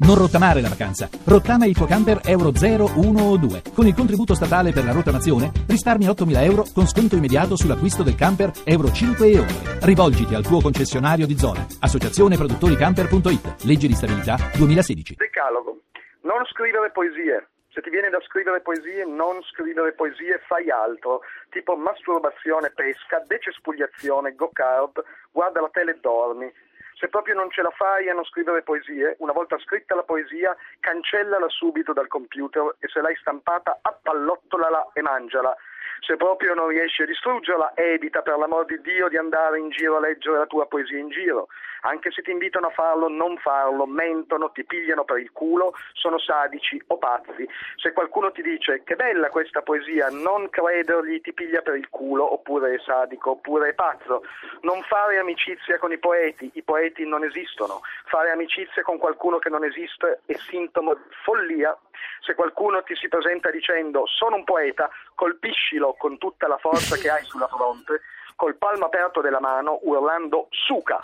Non rottamare la vacanza. Rottama il tuo camper Euro 0, 1 o 2. Con il contributo statale per la rottamazione risparmi 8.000 euro con sconto immediato sull'acquisto del camper Euro 5 e oltre. Rivolgiti al tuo concessionario di zona. Associazione Produttori Camper.it. Legge di stabilità 2016. Decalogo. Non scrivere poesie. Se ti viene da scrivere poesie, non scrivere poesie, fai altro, tipo masturbazione, pesca, decespugliazione, go-kart, guarda la tele e dormi se proprio non ce la fai a non scrivere poesie, una volta scritta la poesia, cancellala subito dal computer e se l'hai stampata appallottolala e mangiala. Se proprio non riesci a distruggerla, evita per l'amor di Dio di andare in giro a leggere la tua poesia in giro. Anche se ti invitano a farlo, non farlo, mentono, ti pigliano per il culo, sono sadici o pazzi. Se qualcuno ti dice che bella questa poesia, non credergli, ti piglia per il culo, oppure è sadico, oppure è pazzo. Non fare amicizia con i poeti, i poeti non esistono. Fare amicizia con qualcuno che non esiste è sintomo di follia. Se qualcuno ti si presenta dicendo sono un poeta, colpiscilo con tutta la forza che hai sulla fronte, col palmo aperto della mano, urlando suca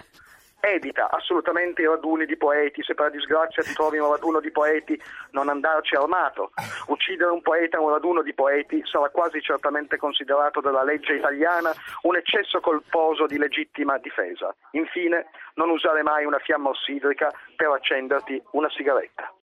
evita assolutamente i raduni di poeti, se per disgrazia ti trovi un raduno di poeti non andarci armato. Uccidere un poeta in un raduno di poeti sarà quasi certamente considerato dalla legge italiana un eccesso colposo di legittima difesa. Infine, non usare mai una fiamma ossidrica per accenderti una sigaretta.